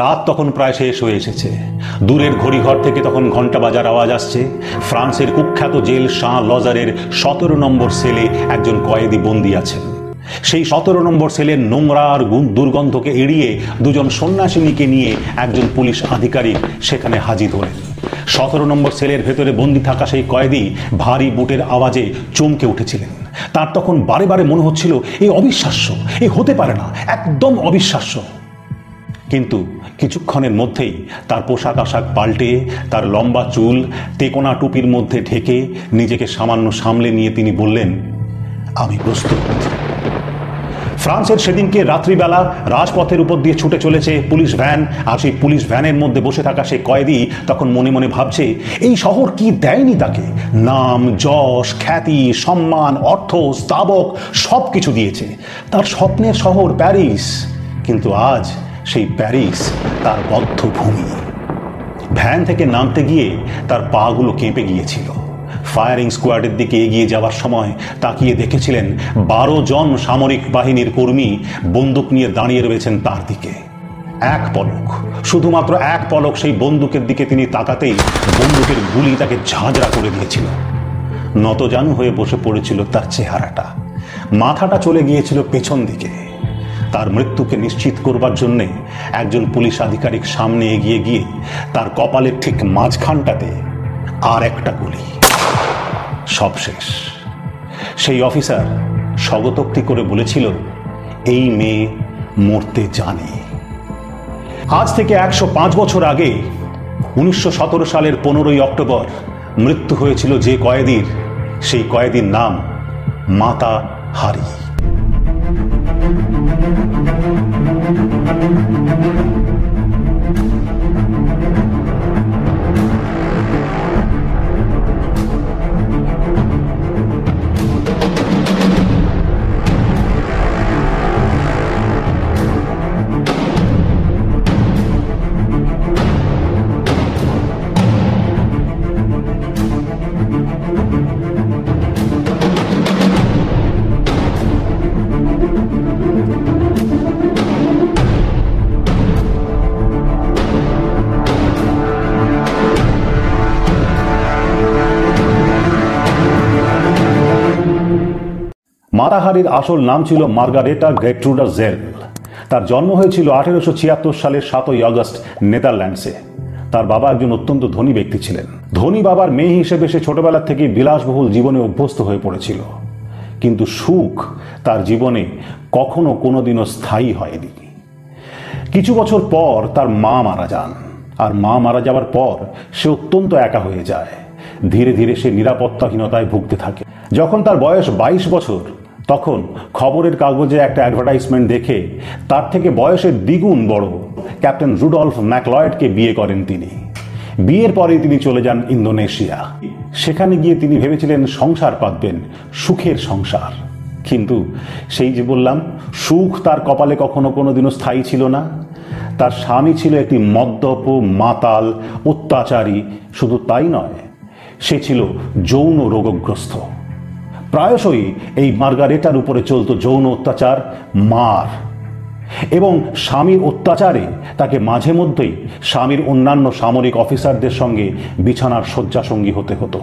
রাত তখন প্রায় শেষ হয়ে এসেছে। দূরের ঘড়িঘর থেকে তখন ঘণ্টা বাজার আওয়াজ আসছে। ফ্রান্সের কুখ্যাত জেল শাহ লজারের সতেরো নম্বর সেলে একজন কয়েদি বন্দি আছেন। সেই সতেরো নম্বর সেলের নোংরা আর দুর্গন্ধকে এড়িয়ে দুজন সন্ন্যাসিনীকে নিয়ে একজন পুলিশ আধিকারিক সেখানে হাজির হলেন। সতেরো নম্বর সেলের ভেতরে বন্দি থাকা সেই কয়েদি ভারী বুটের আওয়াজে চমকে উঠেছিলেন। তার তখন বারে বারে মনে হচ্ছিল এই অবিশ্বাস্য, এ হতে পারে না, একদম অবিশ্বাস্য। কিন্তু কিছুক্ষণের মধ্যেই তার পোশাক আশাক পাল্টে, তার লম্বা চুল তেকোনা টুপির মধ্যে ঢেকে নিজেকে সামান্য সামলে নিয়ে তিনি বললেন, আমি প্রস্তুত। ফ্রান্সের সেদিনকে রাত্রিবেলা রাজপথের উপর দিয়ে ছুটে চলেছে পুলিশ ভ্যান, আর সেই পুলিশ ভ্যানের মধ্যে বসে থাকা সেই কয়েদি তখন মনে মনে ভাবছে, এই শহর কি দেয়নি তাকে? নাম, যশ, খ্যাতি, সম্মান, অর্থ, স্তাবক সব কিছু দিয়েছে। তার স্বপ্নের শহর প্যারিস। কিন্তু আজ সেই প্যারিস তার বদ্ধ ভূমি ভ্যান থেকে নামতে গিয়ে তার পাগুলো কেঁপে গিয়েছিল। ফায়ারিং স্কোয়াডের দিকে এগিয়ে যাওয়ার সময় তাকিয়ে দেখেছিলেন বারো জন সামরিক বাহিনীর কর্মী বন্দুক নিয়ে দাঁড়িয়ে রয়েছেন তার দিকে। এক পলক, শুধুমাত্র এক পলক সেই বন্দুকের দিকে তিনি তাকাতেই বন্দুকের গুলি তাকে ঝাঁঝরা করে দিয়েছিল। নতজানু হয়ে বসে পড়েছিল তার চেহারাটা। মাথাটা চলে গিয়েছিল পেছন দিকে। তার মৃত্যুকে নিশ্চিত করবার জন্যে একজন পুলিশ আধিকারিক সামনে এগিয়ে গিয়ে তার কপালের ঠিক মাঝখানটাতে আর একটা গুলি। সব শেষ। সেই অফিসার স্বগতোক্তি করে বলেছিল, এই মেয়ে মরতে জানে। আজ থেকে একশো পাঁচ বছর আগে উনিশশো সতেরো সালের পনেরোই অক্টোবর মৃত্যু হয়েছিল যে কয়েদির, সেই কয়েদির নাম মাতা হারি। মাতাহারির আসল নাম ছিল মার্গারেটা গ্রেট্রুডা জেল। তার জন্ম হয়েছিল আঠেরোশো ছিয়াত্তর সালের সাতই আগস্ট নেদারল্যান্ডসে। তার বাবা একজন অত্যন্ত ধনী ব্যক্তি ছিলেন। ধনী বাবার মেয়ে হিসেবে সে ছোটবেলা থেকে বিলাসবহুল জীবনে অভ্যস্ত হয়ে পড়েছিল। কিন্তু সুখ তার জীবনে কখনো কোনোদিনও স্থায়ী হয়নি। কিছু বছর পর তার মা মারা যান। আর মা মারা যাওয়ার পর সে অত্যন্ত একা হয়ে যায়। ধীরে ধীরে সে নিরাপত্তাহীনতায় ভুগতে থাকে। যখন তার বয়স বাইশ বছর তখন খবরের কাগজে একটা অ্যাডভার্টাইজমেন্ট দেখে তার থেকে বয়সের দ্বিগুণ বড় ক্যাপ্টেন রুডলফ ম্যাকলয়েডকে বিয়ে করেন তিনি। বিয়ের পরে তিনি চলে যান ইন্দোনেশিয়া। সেখানে গিয়ে তিনি ভেবেছিলেন সংসার পাতবেন, সুখের সংসার। কিন্তু সেই যে বললাম, সুখ তার কপালে কখনো কোনোদিনও স্থায়ী ছিল না। তার স্বামী ছিল একটি মদ্যপ, মাতাল, অত্যাচারী, শুধু তাই নয়, সে ছিল যৌন রোগগ্রস্ত। প্রায়শই এই মার্গারেটার উপরে চলত যৌন অত্যাচার, মার। এবং স্বামীর অত্যাচারে তাকে মাঝে মধ্যেই স্বামীর অন্যান্য সামরিক অফিসারদের সঙ্গে বিছানার শয্যাসঙ্গী হতে হতো।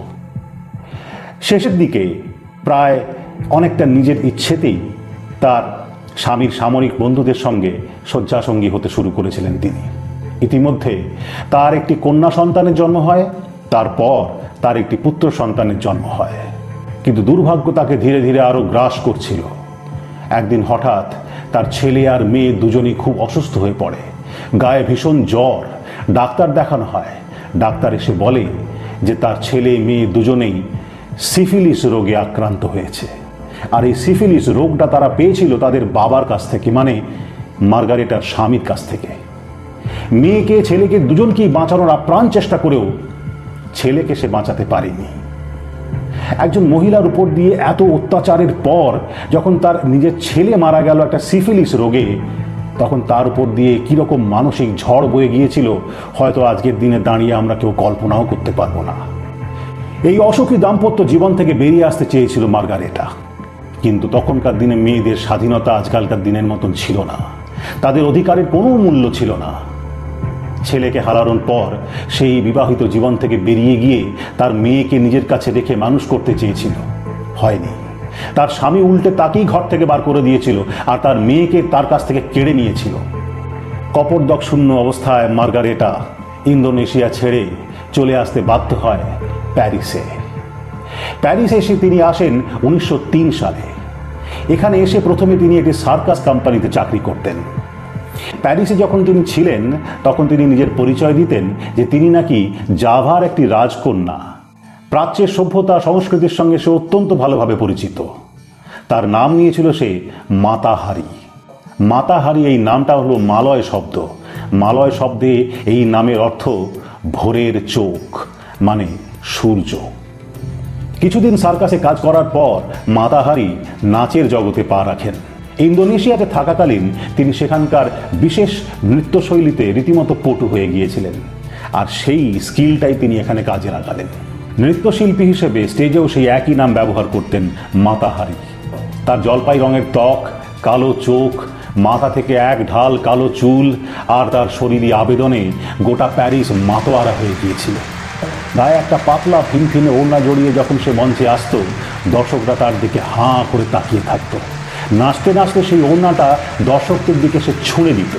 শেষের দিকে প্রায় অনেকটা নিজের ইচ্ছেতেই তার স্বামীর সামরিক বন্ধুদের সঙ্গে শয্যাসঙ্গী হতে শুরু করেছিলেন তিনি। ইতিমধ্যে তার একটি কন্যা সন্তানের জন্ম হয়, তারপর তার একটি পুত্র সন্তানের জন্ম হয়। কিন্তু দুর্ভাগ্য তাকে ধীরে ধীরে আরও গ্রাস করছিল। একদিন হঠাৎ তার ছেলে আর মেয়ে দুজনেই খুব অসুস্থ হয়ে পড়ে। গায়ে ভীষণ জ্বর। ডাক্তার দেখানো হয়। ডাক্তার এসে বলে যে তার ছেলে, মেয়ে দুজনেই সিফিলিস রোগে আক্রান্ত হয়েছে। আর এই সিফিলিস রোগটা তারা পেয়েছিল তাদের বাবার কাছ থেকে মানে মার্গারেটার স্বামীর কাছ থেকে। মেয়েকে, ছেলেকে দুজনকেই বাঁচানোর আপ্রাণ চেষ্টা করেও ছেলেকে সে বাঁচাতে পারেনি। একজন মহিলার উপর দিয়ে এত অত্যাচারের পর যখন তার নিজের ছেলে মারা গেল একটা সিফিলিস রোগে, তখন তার উপর দিয়ে কীরকম মানসিক ঝড় বয়ে গিয়েছিল, হয়তো আজকের দিনে দাঁড়িয়ে আমরা কেউ কল্পনাও করতে পারব না। এই অসুখী দাম্পত্য জীবন থেকে বেরিয়ে আসতে চেয়েছিল মার্গারেটা। কিন্তু তখনকার দিনে মেয়েদের স্বাধীনতা আজকালকার দিনের মতন ছিল না। তাদের অধিকারের কোনো মূল্য ছিল না। ছেলেকে হারানোর পর সেই বিবাহিত জীবন থেকে বেরিয়ে গিয়ে তার মেয়েকে নিজের কাছে রেখে মানুষ করতে চেয়েছিল। হয়নি। তার স্বামী উল্টে তাকেই ঘর থেকে বার করে দিয়েছিল আর তার মেয়েকে তার কাছ থেকে কেড়ে নিয়েছিল। কপরদক শূন্য অবস্থায় মার্গারেটা ইন্দোনেশিয়া ছেড়ে চলে আসতে বাধ্য হয় প্যারিসে। প্যারিসে এসে তিনি আসেন উনিশশো তিন সালে। এখানে এসে প্রথমে তিনি একটি সার্কাস কোম্পানিতে চাকরি করতেন। প্যারিসে যখন তিনি ছিলেন, তখন তিনি নিজের পরিচয় দিতেন যে তিনি নাকি জাভার একটি রাজকন্যা। প্রাচ্যের সভ্যতা সংস্কৃতির সঙ্গে সে অত্যন্ত ভালোভাবে পরিচিত। তার নাম নিয়েছিল সে মাতাহারি। মাতাহারি এই নামটা হলো মালয় শব্দ। মালয় শব্দে এই নামের অর্থ ভোরের চোখ মানে সূর্য। কিছুদিন সার্কাসে কাজ করার পর মাতাহারি নাচের জগতে পা রাখেন। ইন্দোনেশিয়াতে থাকাকালীন তিনি সেখানকার বিশেষ নৃত্যশৈলীতে রীতিমতো পটু হয়ে গিয়েছিলেন। আর সেই স্কিলটাই তিনি এখানে কাজে লাগালেন। নৃত্যশিল্পী হিসেবে স্টেজেও সেই একই নাম ব্যবহার করতেন মাতাহারি। তার জলপাই রঙের ত্বক, কালো চোখ, মাথা থেকে এক ঢাল কালো চুল আর তার শরীরী আবেদনে গোটা প্যারিস মাতোয়ারা হয়ে গিয়েছিল। গায়ে একটা পাতলা ফিনফিনে ওড়না জড়িয়ে যখন সে মঞ্চে আসতো, দর্শকরা তার দিকে হাঁ করে তাকিয়ে থাকতো। নাচতে নাচতে সেই ওড়নাটা দর্শকদের দিকে সে ছুঁড়ে দিত।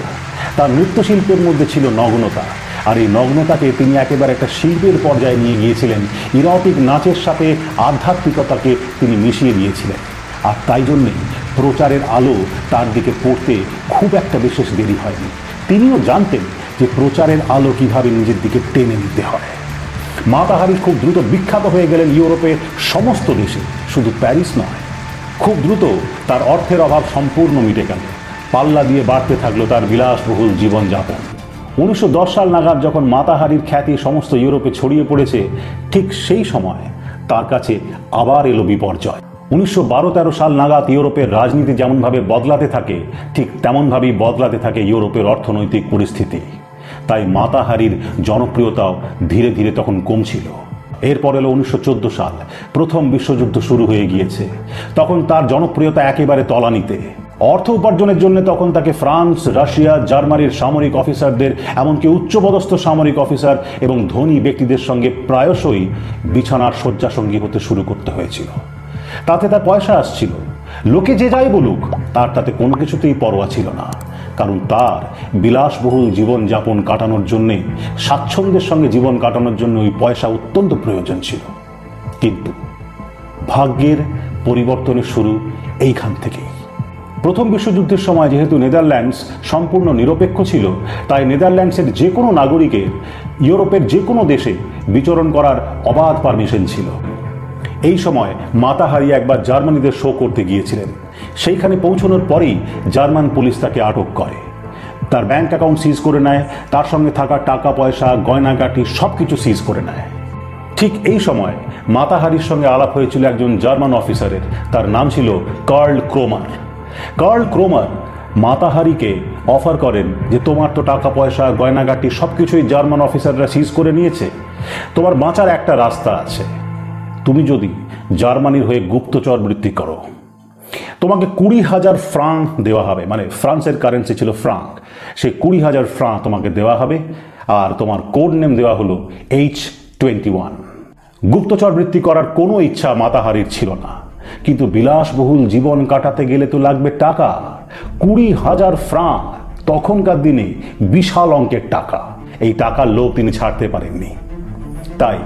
তার নৃত্যশিল্পের মধ্যে ছিল নগ্নতা। আর এই নগ্নতাকে তিনি একেবারে একটা শিল্পের পর্যায়ে নিয়ে গিয়েছিলেন। ইরটিক নাচের সাথে আধ্যাত্মিকতাকে তিনি মিশিয়ে দিয়েছিলেন। আর তাই জন্যে প্রচারের আলো তার দিকে পড়তে খুব একটা বিশেষ দেরি হয়নি। তিনিও জানতেন যে প্রচারের আলো কীভাবে নিজের দিকে টেনে নিতে হয়। মাতাহারি খুব দ্রুত বিখ্যাত হয়ে গেলেন ইউরোপের সমস্ত দেশে। শুধু প্যারিস নয় খুব দ্রুত তার অর্থের অভাব সম্পূর্ণ মিটে গেল। পাল্লা দিয়ে বাড়তে থাকল তার বিলাসবহুল জীবনযাপন। উনিশশো দশ সাল নাগাদ যখন মাতাহারির খ্যাতি সমস্ত ইউরোপে ছড়িয়ে পড়েছে, ঠিক সেই সময় তার কাছে আবার এলো বিপর্যয়। উনিশশো বারো তেরো সাল নাগাদ ইউরোপের রাজনীতি যেমনভাবে বদলাতে থাকে, ঠিক তেমনভাবেই বদলাতে থাকে ইউরোপের অর্থনৈতিক পরিস্থিতি। তাই মাতাহারির জনপ্রিয়তাও ধীরে ধীরে তখন কমছিল। এরপর এলো উনিশশো চোদ্দ সাল। প্রথম বিশ্বযুদ্ধ শুরু হয়ে গিয়েছে। তখন তার জনপ্রিয়তা একেবারে তলানিতে। অর্থ উপার্জনের জন্য তখন তাকে ফ্রান্স, রাশিয়া, জার্মানির সামরিক অফিসারদের, এমনকি উচ্চপদস্থ সামরিক অফিসার এবং ধনী ব্যক্তিদের সঙ্গে প্রায়শই বিছানার শয্যাসঙ্গী হতে শুরু করতে হয়েছিল। তাতে তার পয়সা আসছিল। লোকে যে যাই বলুক, তার তাতে কোনো কিছুতেই পরোয়া ছিল না। কারণ তার বিলাসবহুল জীবন যাপন কাটানোর জন্যে, স্বাচ্ছন্দ্যের সঙ্গে জীবন কাটানোর জন্য ওই পয়সা অত্যন্ত প্রয়োজন ছিল। কিন্তু ভাগ্যের পরিবর্তনের শুরু এইখান থেকেই। প্রথম বিশ্বযুদ্ধের সময় যেহেতু নেদারল্যান্ডস সম্পূর্ণ নিরপেক্ষ ছিল, তাই নেদারল্যান্ডসের যে কোনো নাগরিকের, ইউরোপের যে কোনো দেশে বিচরণ করার অবাধ পারমিশন ছিল। এই সময় মাতা হারিয়ে একবার জার্মানিতে শো করতে গিয়েছিলেন। সেইখানে পৌঁছানোর পরেই জার্মান পুলিশ তাকে আটক করে। তার ব্যাংক অ্যাকাউন্ট সিজ করে নেয়, তার সঙ্গে থাকা টাকা, পয়সা, গয়নাগাটি সব কিছু সিজ করে নেয়। ঠিক এই সময় মাতাহারির সঙ্গে আলাপ হয়েছিল একজন জার্মান অফিসারের। তার নাম ছিল কার্ল ক্রোমার। কার্ল ক্রোমার মাতাহারিকে অফার করেন যে, তোমার তো টাকা, পয়সা, গয়নাগাটি সব কিছুই জার্মান অফিসাররা সিজ করে নিয়েছে। তোমার বাঁচার একটা রাস্তা আছে। তুমি যদি জার্মানির হয়ে গুপ্তচর বৃত্তি করো। তোমাকে কুড়ি হাজার ফ্রাঁ দেওয়া হবে। মানে ফ্রান্সের কারেন্সি ছিল ফ্রাঙ্ক। সেই কুড়ি হাজার ফ্রাঁ তোমাকে দেওয়া হবে। আর তোমার কোড নেম দেওয়া হলো এইচ টোয়েন্টি ওয়ান গুপ্তচর বৃত্তি করার কোনো ইচ্ছা মাতাহারির ছিল না। কিন্তু বিলাসবহুল জীবন কাটাতে গেলে তো লাগবে টাকা। কুড়ি হাজার ফ্রাঁ তখনকার দিনে বিশাল অঙ্কের টাকা। এই টাকার লোভ তিনি ছাড়তে পারেননি। তাই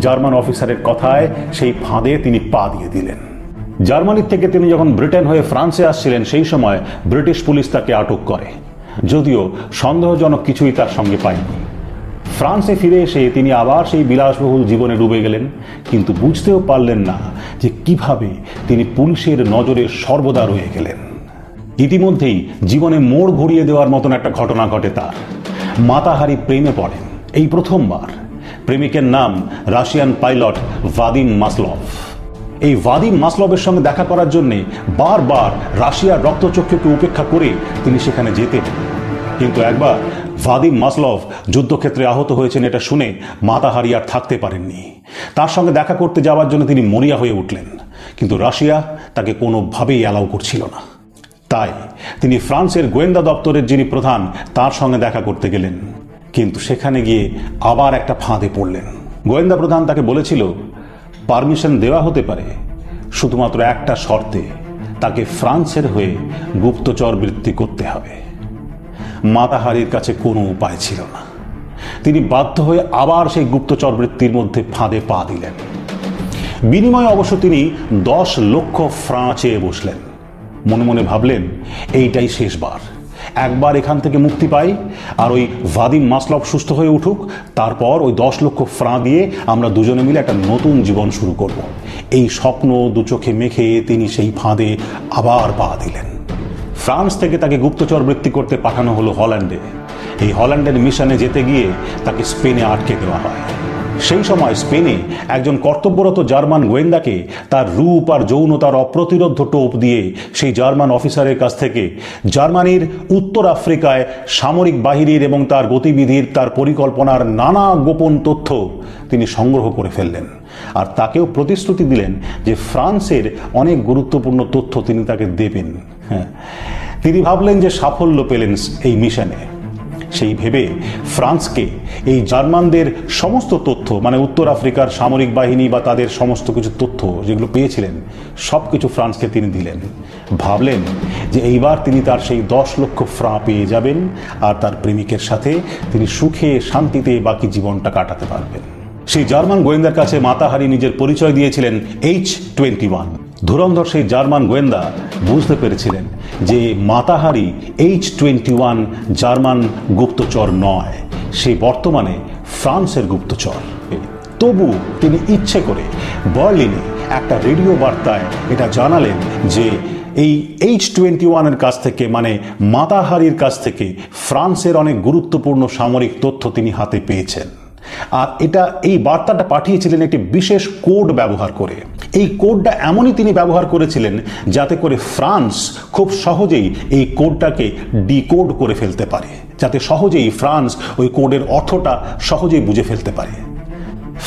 জার্মান অফিসারের কথায় সেই ফাঁদে তিনি পা দিয়ে দিলেন। জার্মানির থেকে তিনি যখন ব্রিটেন হয়ে ফ্রান্সে আসছিলেন, সেই সময় ব্রিটিশ পুলিশ তাকে আটক করে। যদিও সন্দেহজনক কিছুই তার সঙ্গে পায়নি। ফ্রান্সে ফিরে এসে তিনি আবার সেই বিলাসবহুল জীবনে ডুবে গেলেন, কিন্তু বুঝতেও পারলেন না যে কীভাবে তিনি পুলিশের নজরে সর্বদা রয়ে গেলেন। ইতিমধ্যেই জীবনে মোড় ঘুরিয়ে দেওয়ার মতন একটা ঘটনা ঘটে তার। মাতাহারি প্রেমে পড়েন। এই প্রথমবার। প্রেমিকের নাম রাশিয়ান পাইলট ভাদিম মাসলভ। এই ভাদিম মাসলভের সঙ্গে দেখা করার জন্যে বারবার রাশিয়ার রক্তচক্ষুকে উপেক্ষা করে তিনি সেখানে যেতেন। কিন্তু একবার ভাদিম মাসলভ যুদ্ধক্ষেত্রে আহত হয়েছেন এটা শুনে মাতাহারি আর থাকতে পারেননি। তার সঙ্গে দেখা করতে যাওয়ার জন্য তিনি মরিয়া হয়ে উঠলেন। কিন্তু রাশিয়া তাকে কোনোভাবেই অ্যালাউ করছিল না। তাই তিনি ফ্রান্সের গোয়েন্দা দপ্তরের যিনি প্রধান, তার সঙ্গে দেখা করতে গেলেন। কিন্তু সেখানে গিয়ে আবার একটা ফাঁদে পড়লেন। গোয়েন্দা প্রধান তাকে বলেছিল পারমিশন দেওয়া হতে পারে। শুধুমাত্র একটা শর্তে, তাকে ফ্রান্সের হয়ে গুপ্তচর বৃত্তি করতে হবে। মাতাহারির কাছে কোনো উপায় ছিল না। তিনি বাধ্য হয়ে আবার সেই গুপ্তচর বৃত্তির মধ্যে ফাঁদে পা দিলেন। বিনিময়ে অবশ্য তিনি দশ লক্ষ ফ্রাঁ চেয়ে বসলেন। মনে মনে ভাবলেন, এইটাই শেষবার। একবার এখান থেকে মুক্তি পাই আর ওই ভাদিম মাসলভ সুস্থ হয়ে উঠুক, তারপর ওই দশ লক্ষ ফ্রাঁ দিয়ে আমরা দুজনে মিলে একটা নতুন জীবন শুরু করব। এই স্বপ্ন দু চোখে মেখে তিনি সেই ফাঁদে আবার পা দিলেন। ফ্রান্স থেকে তাকে গুপ্তচর বৃত্তি করতে পাঠানো হলো হল্যান্ডে। এই হল্যান্ডের মিশনে যেতে গিয়ে তাকে স্পেনে আটকে দেওয়া হয়। সেই সময় স্পেনে একজন কর্তব্যরত জার্মান গোয়েন্দাকে তার রূপ আর যৌনতার অপ্রতিরোধ টোপ দিয়ে সেই জার্মান অফিসারের কাছ থেকে জার্মানির উত্তর আফ্রিকায় সামরিক বাহিনীর এবং তার গতিবিধির, তার পরিকল্পনার নানা গোপন তথ্য তিনি সংগ্রহ করে ফেললেন। আর তাকেও প্রতিশ্রুতি দিলেন যে ফ্রান্সের অনেক গুরুত্বপূর্ণ তথ্য তিনি তাকে দেবেন। হ্যাঁ তিনি ভাবলেন যে সাফল্য পেলেন এই মিশনে। সেই ভেবে ফ্রান্সকে এই জার্মানদের সমস্ত তথ্য মানে উত্তর আফ্রিকার সামরিক বাহিনী বা তাদের সমস্ত কিছু তথ্য যেগুলো পেয়েছিলেন সব কিছু ফ্রান্সকে তিনি দিলেন। ভাবলেন যে এইবার তিনি তার সেই দশ লক্ষ ফ্রাঁ পেয়ে যাবেন আর তার প্রেমিকের সাথে তিনি সুখে, শান্তিতে বাকি জীবনটা কাটাতে পারবেন। সেই জার্মান গোয়েন্দার কাছে মাতাহারি নিজের পরিচয় দিয়েছিলেন এইচ টোয়েন্টি ওয়ান ধুরন্ধর সেই জার্মান গোয়েন্দা বুঝতে পেরেছিলেন যে Mata Hari H twenty one German গুপ্তচর নয়, সে বর্তমানে ফ্রান্সের গুপ্তচর। তবু তিনি ইচ্ছে করে বার্লিনে একটা রেডিও বার্তায় এটা জানালেন যে এই এইচ টোয়েন্টি ওয়ানের কাছ থেকে মানে মাতাহারির কাছ থেকে ফ্রান্সের অনেক গুরুত্বপূর্ণ সামরিক তথ্য তিনি হাতে পেয়েছেন। আর এটা এই বার্তাটা পাঠিয়েছিলেন একটি বিশেষ কোড ব্যবহার করে। এই কোডটা এমনই তিনি ব্যবহার করেছিলেন যাতে করে ফ্রান্স খুব সহজেই এই কোডটাকে ডিকোড করে ফেলতে পারে, যাতে সহজেই ফ্রান্স ওই কোডের অর্থটা সহজেই বুঝে ফেলতে পারে।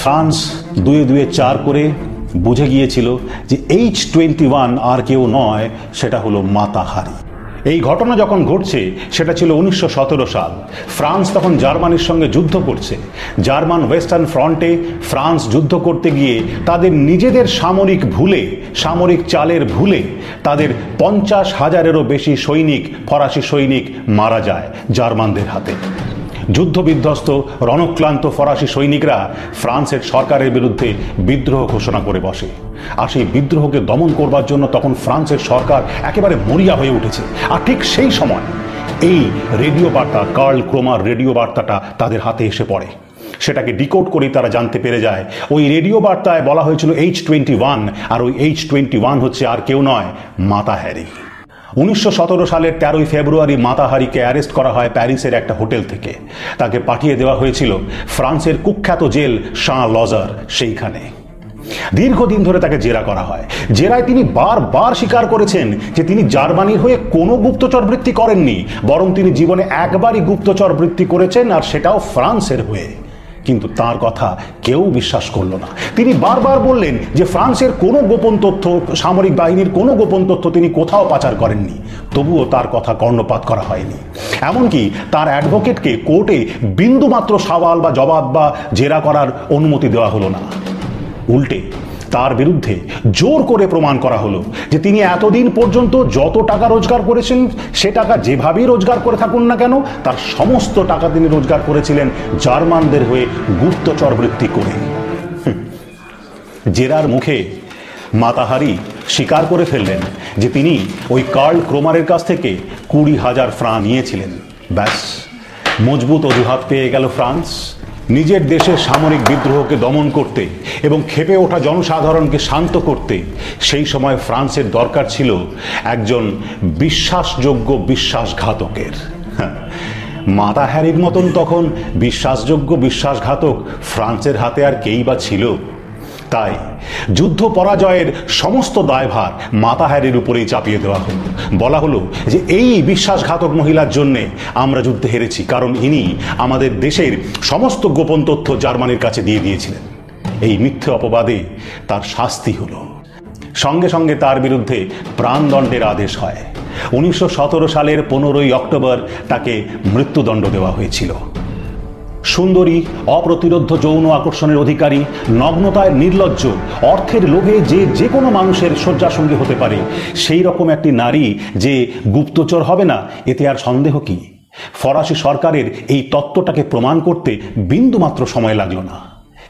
ফ্রান্স দুয়ে দুয়ে চার করে বুঝে গিয়েছিল যে এইচ টোয়েন্টি ওয়ান আর কেউ নয়, সেটা হলো মাতাহারি। এই ঘটনা যখন ঘটছে, সেটা ছিল উনিশশো সতেরো সাল। ফ্রান্স তখন জার্মানির সঙ্গে যুদ্ধ করছে। জার্মান ওয়েস্টার্ন ফ্রন্টে ফ্রান্স যুদ্ধ করতে গিয়ে তাদের নিজেদের সামরিক ভুলে, সামরিক চালের ভুলে তাদের পঞ্চাশ হাজারেরও বেশি সৈনিক, ফরাসি সৈনিক মারা যায় জার্মানদের হাতে। যুদ্ধ বিধ্বস্ত রণক্লান্ত ফরাসি সৈনিকরা ফ্রান্সের সরকারের বিরুদ্ধে বিদ্রোহ ঘোষণা করে বসে। আর সেই বিদ্রোহকে দমন করবার জন্য তখন ফ্রান্সের সরকার একেবারে মরিয়া হয়ে উঠেছে। আর ঠিক সেই সময় এই রেডিও বার্তা কার্ল ক্রোমার রেডিও বার্তাটা তাদের হাতে এসে পড়ে। সেটাকে ডিকোড করেই তারা জানতে পেরে যায়। ওই রেডিও বার্তায় বলা হয়েছিল এইচ টোয়েন্টি ওয়ান আর ওই এইচ টোয়েন্টি ওয়ান হচ্ছে আর কেউ নয়, মাতা হ্যারি। উনিশশো সতেরো সালের তেরোই ফেব্রুয়ারি মাতাহারিকে অ্যারেস্ট করা হয় প্যারিসের একটা হোটেল থেকে। তাকে পাঠিয়ে দেওয়া হয়েছিল ফ্রান্সের কুখ্যাত জেল শাঁ লজার সেইখানে। দীর্ঘদিন ধরে তাকে জেরা করা হয়। জেরায় তিনি বারবার স্বীকার করেছেন যে তিনি জার্মানির হয়ে কোনো গুপ্তচর বৃত্তি করেননি, বরং তিনি জীবনে একবারই গুপ্তচর বৃত্তি করেছেন আর সেটাও ফ্রান্সের হয়ে। কিন্তু তার কথা কেউ বিশ্বাস করল না। তিনি বারবার বললেন যে ফ্রান্সের কোনো গোপন তথ্য, সামরিক বাহিনীর কোনো গোপন তথ্য তিনি কোথাও পাচার করেননি। তবুও তার কথা কর্ণপাত করা হয়নি। এমনকি তার অ্যাডভোকেটকে কোর্টে বিন্দুমাত্র সওয়াল বা জবাব বা জেরা করার অনুমতি দেওয়া হলো না। উল্টে তার বিরুদ্ধে জোর করে প্রমাণ করা হলো যে তিনি এতদিন পর্যন্ত যত টাকা রোজগার করেছেন, সে টাকা যেভাবেই রোজগার করে থাকুন না কেন, তার সমস্ত টাকা তিনি রোজগার করেছিলেন জার্মানদের হয়ে গুপ্তচর বৃত্তি করে। জেরার মুখে মাতাহারি স্বীকার করে ফেললেন যে তিনি ওই কার্ল ক্রোমারের কাছ থেকে কুড়ি হাজার ফ্রাঁ নিয়েছিলেন। ব্যাস, মজবুত অজুহাত পেয়ে গেল ফ্রান্স। নিজের দেশের সামরিক বিদ্রোহকে দমন করতে এবং খেপে ওঠা জনসাধারণকে শান্ত করতে, সেই সময় ফ্রান্সের দরকার ছিল একজন বিশ্বাসযোগ্য বিশ্বাসঘাতকের। মাতা হ্যারির মতন তখন বিশ্বাসযোগ্য বিশ্বাসঘাতক ফ্রান্সের হাতে আর কেই বা ছিল? তাই যুদ্ধ পরাজয়ের সমস্ত দায়ভার মাতা হ্যারির উপরেই চাপিয়ে দেওয়া হলো বলা হলো যে এই বিশ্বাসঘাতক মহিলার জন্যে আমরা যুদ্ধে হেরেছি, কারণ ইনি আমাদের দেশের সমস্ত গোপন তথ্য জার্মানির কাছে দিয়ে দিয়েছিলেন। এই মিথ্যে অপবাদে তার শাস্তি হলো। সঙ্গে সঙ্গে তার বিরুদ্ধে প্রাণদণ্ডের আদেশ হয়। উনিশশো সতেরো সালের পনেরোই অক্টোবর তাকে মৃত্যুদণ্ড দেওয়া হয়েছিল। সুন্দরী অপ্রতিরোধ যৌন আকর্ষণের অধিকারী, নগ্নতায় নির্লজ্জ, অর্থের লোভে যে যে কোনো মানুষের শয্যাসঙ্গী হতে পারে। সেই রকম একটি নারী যে গুপ্তচর হবে না, এতে আর সন্দেহ কি? ফরাসি সরকারের এই তত্ত্বটাকে প্রমাণ করতে বিন্দুমাত্র সময় লাগল না।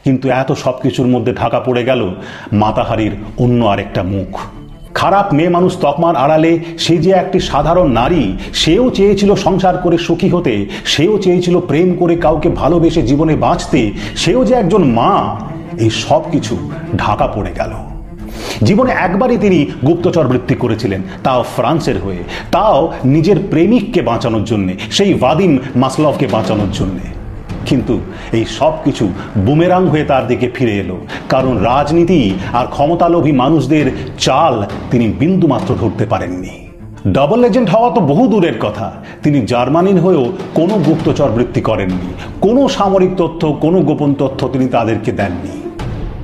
কিন্তু এত সব কিছুর মধ্যে ঢাকা পড়ে গেল মাতাহারির অন্য আরেকটা মুখ। খারাপ মেয়ে মানুষ তকমার আড়ালে, সে যে একটি সাধারণ নারী, সেও চেয়েছিল সংসার করে সুখী হতে, সেও চেয়েছিল প্রেম করে কাউকে ভালোবেসে জীবনে বাঁচতে, সেও যে একজন মা, এই সব কিছু ঢাকা পড়ে গেল। জীবনে একবারই তিনি গুপ্তচর বৃত্তি করেছিলেন, তাও ফ্রান্সের হয়ে, তাও নিজের প্রেমিককে বাঁচানোর জন্যে, সেই ভাদিম মাসলভকে বাঁচানোর জন্যে। কিন্তু এই সব কিছু বুমেরাং হয়ে তার দিকে ফিরে এলো। কারণ রাজনীতি আর ক্ষমতালোভী মানুষদের চাল তিনি বিন্দুমাত্র ধরতে পারেননি। ডাবল এজেন্ট হওয়া তো বহু দূরের কথা। তিনি জার্মানির হয়েও কোনো গুপ্তচর বৃত্তি করেননি। কোনো সামরিক তথ্য, কোনো গোপন তথ্য তিনি তাদেরকে দেননি।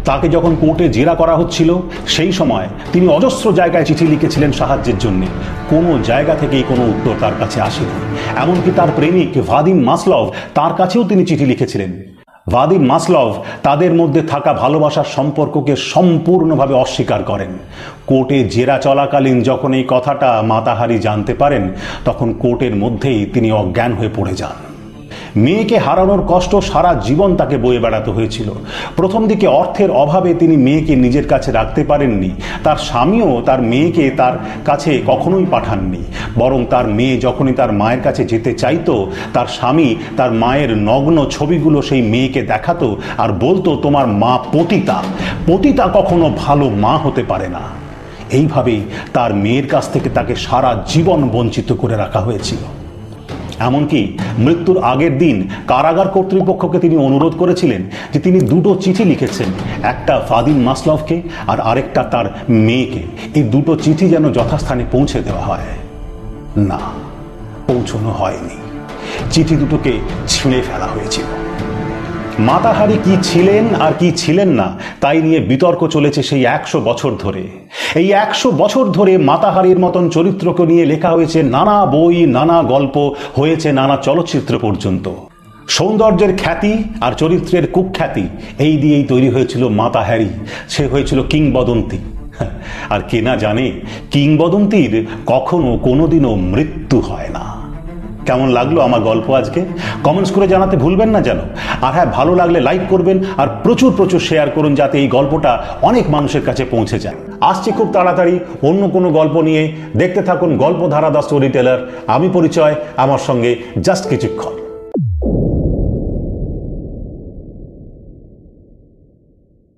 তাকে যখন কোর্টে জেরা করা হচ্ছিল, সেই সময় তিনি অজস্র জায়গায় চিঠি লিখেছিলেন সাহায্যের জন্য। কোনো জায়গা থেকেই কোনো উত্তর তার কাছে আসেনি। এমনকি তার প্রেমিক ভাদিম মাসলভ তার কাছেও তিনি চিঠি লিখেছিলেন। ভাদিম মাসলভ তাদের মধ্যে থাকা ভালোবাসার সম্পর্ককে সম্পূর্ণভাবে অস্বীকার করেন। কোর্টে জেরা চলাকালীন যখন এই কথাটা মাতাহারি জানতে পারেন, তখন কোর্টের মধ্যেই তিনি অজ্ঞান হয়ে পড়ে যান। মেয়েকে হারানোর কষ্ট সারা জীবন তাকে বয়ে বেড়াতে হয়েছিল। প্রথম দিকে অর্থের অভাবে তিনি মেয়েকে নিজের কাছে রাখতে পারেননি। তার স্বামীও তার মেয়েকে তার কাছে কখনোই পাঠাননি। বরং তার মেয়ে যখনই তার মায়ের কাছে যেতে চাইতো, তার স্বামী তার মায়ের নগ্ন ছবিগুলো সেই মেয়েকে দেখাতো আর বলতো, তোমার মা পতিতা। পতিতা কখনো ভালো মা হতে পারে না। এইভাবেই তার মেয়ের কাছ থেকে তাকে সারা জীবন বঞ্চিত করে রাখা হয়েছিল। এমনকি মৃত্যুর আগের দিন কারাগার কর্তৃপক্ষকে তিনি অনুরোধ করেছিলেন যে তিনি দুটো চিঠি লিখেছেন, একটা ফাদিন মাসলভকে আর আরেকটা তার মেয়েকে। এই দুটো চিঠি যেন যথাস্থানে পৌঁছে দেওয়া হয়। না, পৌঁছানো হয়নি। চিঠি দুটোকে ছিঁড়ে ফেলা হয়েছিল। মাতাহারি কি ছিলেন আর কি ছিলেন না, তাই নিয়ে বিতর্ক চলেছে সেই একশো বছর ধরে। এই একশো বছর ধরে মাতাহারির মতন চরিত্রকে নিয়ে লেখা হয়েছে নানা বই, নানা গল্প, হয়েছে নানা চলচ্চিত্র পর্যন্ত। সৌন্দর্যের খ্যাতি আর চরিত্রের কুখ্যাতি, এই দিয়েই তৈরি হয়েছিল মাতাহারি, সে হয়েছিল কিংবদন্তি। আর কে না জানে, কিংবদন্তির কখনো কোনোদিনও মৃত্যু হয় না। কেমন লাগল আমার গল্প আজকে? কমেন্টস করে জানাতে ভুলবেন না যেন। আর হ্যাঁ ভালো লাগলে লাইক করবেন আর প্রচুর প্রচুর শেয়ার করুন যাতে এই গল্পটা অনেক মানুষের কাছে পৌঁছে যায়। আসছি খুব তাড়াতাড়ি অন্য কোনো গল্প নিয়ে। দেখতে থাকুন গল্পধারা দ্য স্টোরি টেলার আমি পরিচয়, আমার সঙ্গে জাস্ট কিছুক্ষণ।